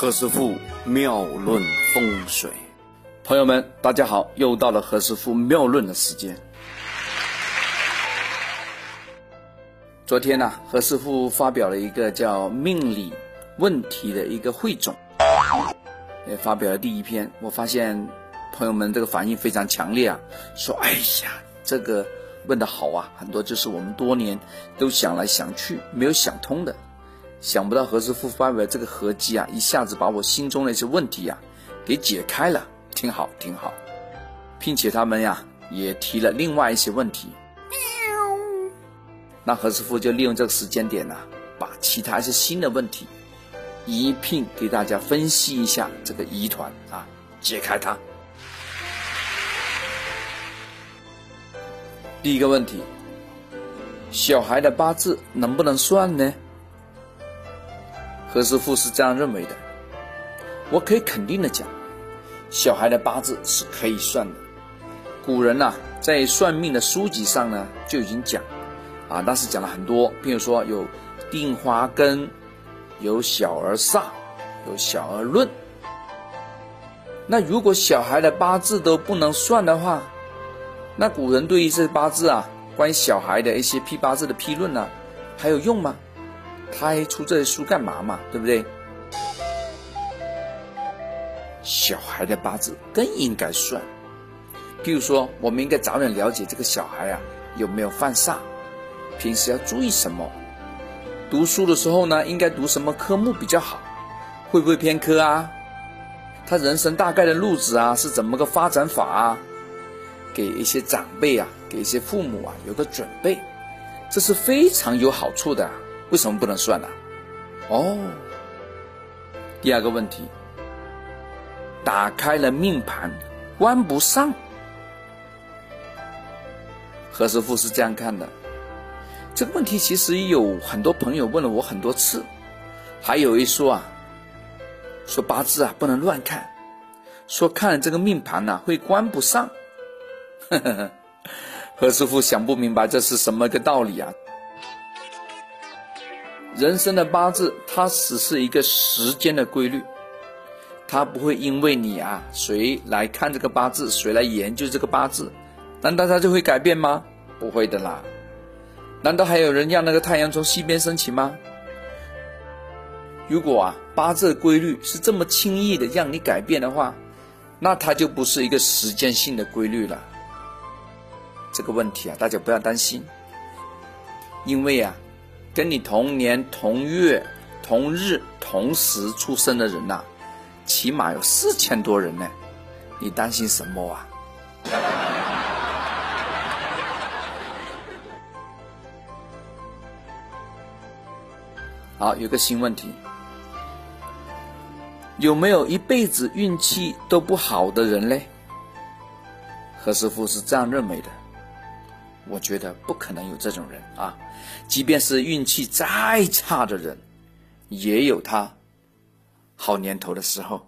何师傅妙论风水，朋友们，大家好，又到了何师傅妙论的时间。昨天呢，何师傅发表了一个叫“命理问题”的一个汇总，也发表了第一篇。我发现朋友们这个反应非常强烈啊，说：“哎呀，这个问的好啊，很多就是我们多年都想来想去没有想通的。”想不到何师傅发表这个合集啊，一下子把我心中的一些问题呀给解开了，挺好挺好，并且他们呀也提了另外一些问题。那何师傅就利用这个时间点呢，把其他一些新的问题一并给大家分析一下这个疑团啊，解开它。第一个问题，小孩的八字能不能算呢？何师傅是这样认为的，我可以肯定的讲，小孩的八字是可以算的。古人呐，在算命的书籍上呢就已经讲，啊，当时讲了很多，比如说有定花根，有小儿煞，有小儿论。那如果小孩的八字都不能算的话，那古人对于这八字啊，关于小孩的一些批八字的批论呢，还有用吗？他还出这些书干嘛嘛？对不对？小孩的八字更应该算。譬如说，我们应该早点了解这个小孩啊有没有犯煞，平时要注意什么？读书的时候呢，应该读什么科目比较好？会不会偏科啊？他人生大概的路子啊是怎么个发展法啊？给一些长辈啊，给一些父母啊有个准备，这是非常有好处的。为什么不能算呢？哦，第二个问题，打开了命盘，关不上。何师傅是这样看的，这个问题其实有很多朋友问了我很多次，还有一说啊，说八字啊不能乱看，说看了这个命盘呢会关不上。呵呵呵，何师傅想不明白这是什么个道理啊？人生的八字，它只是一个时间的规律，它不会因为你啊谁来看这个八字，谁来研究这个八字，难道它就会改变吗？不会的啦。难道还有人让那个太阳从西边升起吗？如果啊八字规律是这么轻易的让你改变的话，那它就不是一个时间性的规律了。这个问题啊，大家不要担心，因为啊。跟你同年同月同日同时出生的人呐，起码有四千多人呢，你担心什么啊？好，有个新问题，有没有一辈子运气都不好的人嘞？何师傅是这样认为的。我觉得不可能有这种人啊，即便是运气再差的人，也有他好年头的时候。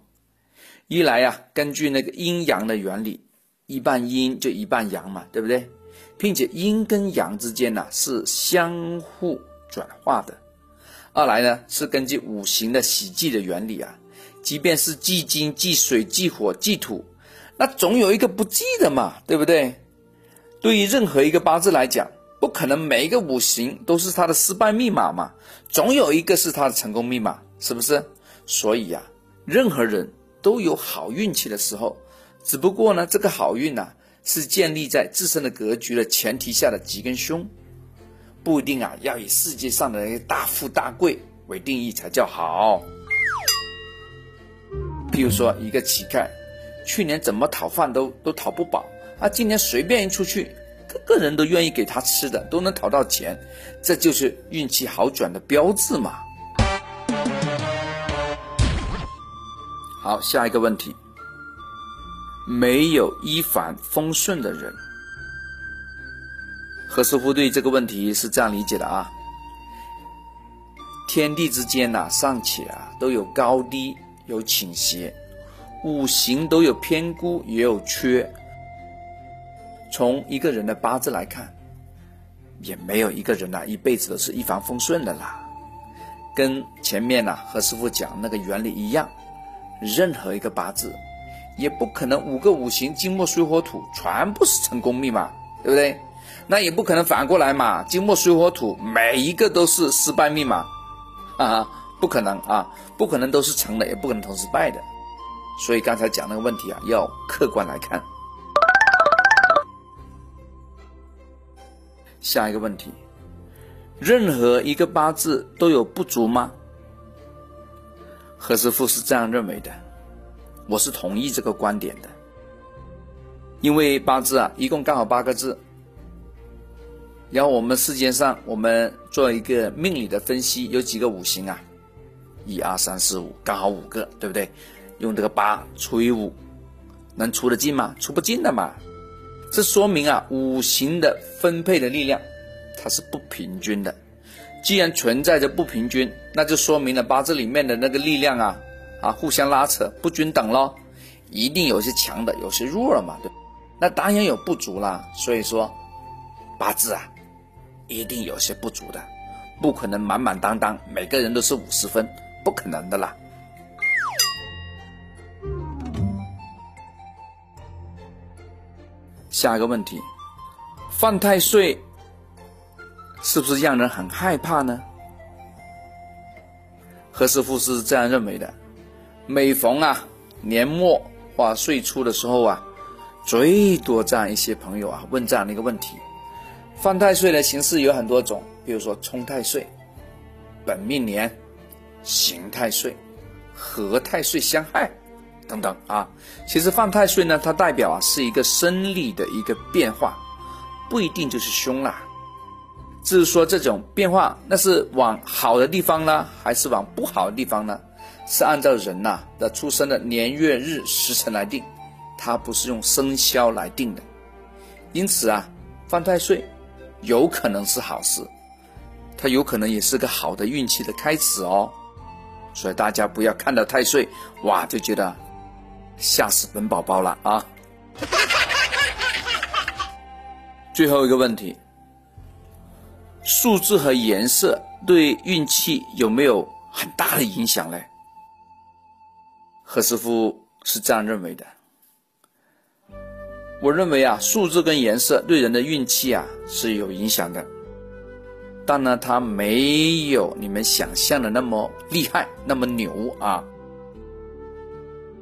一来呀，根据那个阴阳的原理，一半阴就一半阳嘛，对不对？并且阴跟阳之间呢是相互转化的。二来呢，是根据五行的喜忌的原理啊，即便是忌金、忌水、忌火、忌土，那总有一个不忌的嘛，对不对？对于任何一个八字来讲，不可能每一个五行都是他的失败密码嘛，总有一个是他的成功密码，是不是？所以呀，任何人都有好运气的时候，只不过呢，这个好运呢是建立在自身的格局的前提下的吉跟凶，不一定啊要以世界上的那些大富大贵为定义才叫好。譬如说一个乞丐，去年怎么讨饭都都讨不饱。他今年随便一出去，个个人都愿意给他吃的，都能讨到钱，这就是运气好转的标志嘛。好，下一个问题，没有一帆风顺的人，何师傅对这个问题是这样理解的啊：天地之间呐，尚且啊都有高低，有倾斜，五行都有偏孤，也有缺。从一个人的八字来看，也没有一个人呐一辈子都是一帆风顺的啦。跟前面呐何师傅讲那个原理一样，任何一个八字，也不可能五个五行金木水火土全部是成功密码，对不对？那也不可能反过来嘛，金木水火土每一个都是失败密码，啊，不可能啊，不可能都是成的，也不可能同时败的。所以刚才讲那个问题啊，要客观来看。下一个问题，任何一个八字都有不足吗？何师傅是这样认为的，我是同意这个观点的。因为八字啊，一共刚好八个字。然后我们世界上，我们做一个命理的分析，有几个五行啊？一二三四五，刚好五个，对不对？用这个八除以五，能除得进吗？除不进的嘛。这说明啊，五行的分配的力量，它是不平均的。既然存在着不平均，那就说明了八字里面的那个力量啊啊互相拉扯不均等咯，一定有些强的，有些弱了嘛，对，那当然有不足啦。所以说八字啊一定有些不足的，不可能满满当当每个人都是五十分，不可能的啦。下一个问题，犯太岁。是不是让人很害怕呢？何师傅是这样认为的：每逢啊年末或岁初的时候啊，最多这样一些朋友啊问这样的一个问题。犯太岁的形式有很多种，比如说冲太岁、本命年、刑太岁、合太岁相害等等啊。其实犯太岁呢，它代表啊是一个生理的一个变化，不一定就是凶啦。只是说这种变化，那是往好的地方呢，还是往不好的地方呢？是按照人呐的出生的年月日时辰来定，它不是用生肖来定的。因此啊，犯太岁有可能是好事，它有可能也是个好的运气的开始哦。所以大家不要看到太岁哇就觉得吓死本宝宝了啊！最后一个问题。数字和颜色对运气有没有很大的影响呢？何师傅是这样认为的。我认为啊，数字跟颜色对人的运气啊是有影响的，但呢，它没有你们想象的那么厉害，那么牛啊。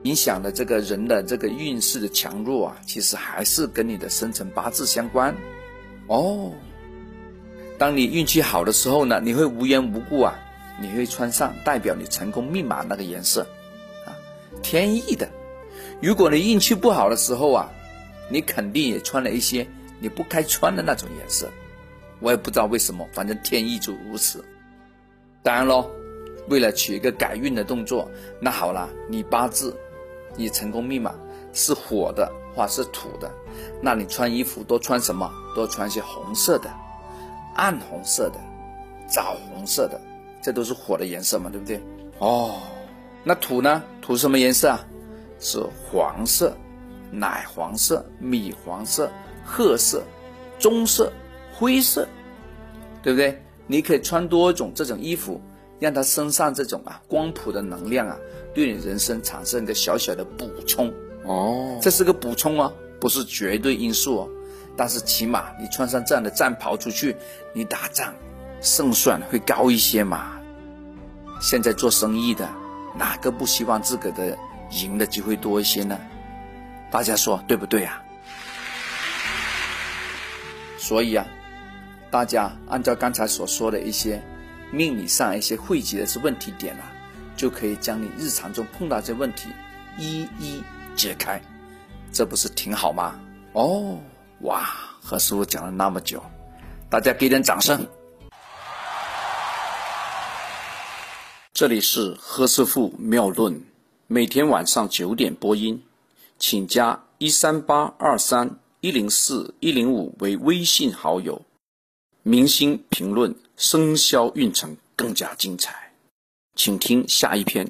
影响的这个人的这个运势的强弱啊，其实还是跟你的生辰八字相关哦。当你运气好的时候呢，你会无缘无故啊，你会穿上代表你成功密码那个颜色，啊，天意的。如果你运气不好的时候啊，你肯定也穿了一些你不该穿的那种颜色。我也不知道为什么，反正天意就如此。当然喽，为了取一个改运的动作，那好了，你八字，你成功密码是火的话是土的，那你穿衣服多穿什么？多穿些红色的。暗红色的、枣红色的，这都是火的颜色嘛，对不对？哦，那土呢？土什么颜色啊？是黄色、奶黄色、米黄色、褐色、棕色、灰色，对不对？你可以穿多种这种衣服，让他身上这种啊光谱的能量啊，对你人生产生一个小小的补充。哦，这是个补充哦，不是绝对因素哦。但是起码你穿上这样的战袍出去，你打仗胜算会高一些嘛。现在做生意的哪个不希望自个的赢的机会多一些呢？大家说对不对啊？所以啊，大家按照刚才所说的一些命理上一些汇集的是问题点啊，就可以将你日常中碰到这问题一一解开，这不是挺好吗？哦。哇，何师傅讲了那么久，大家给点掌声。这里是何师傅妙论，每天晚上九点播音，请加一三八二三一零四一零五为微信好友。明星评论生肖运程更加精彩，请听下一篇。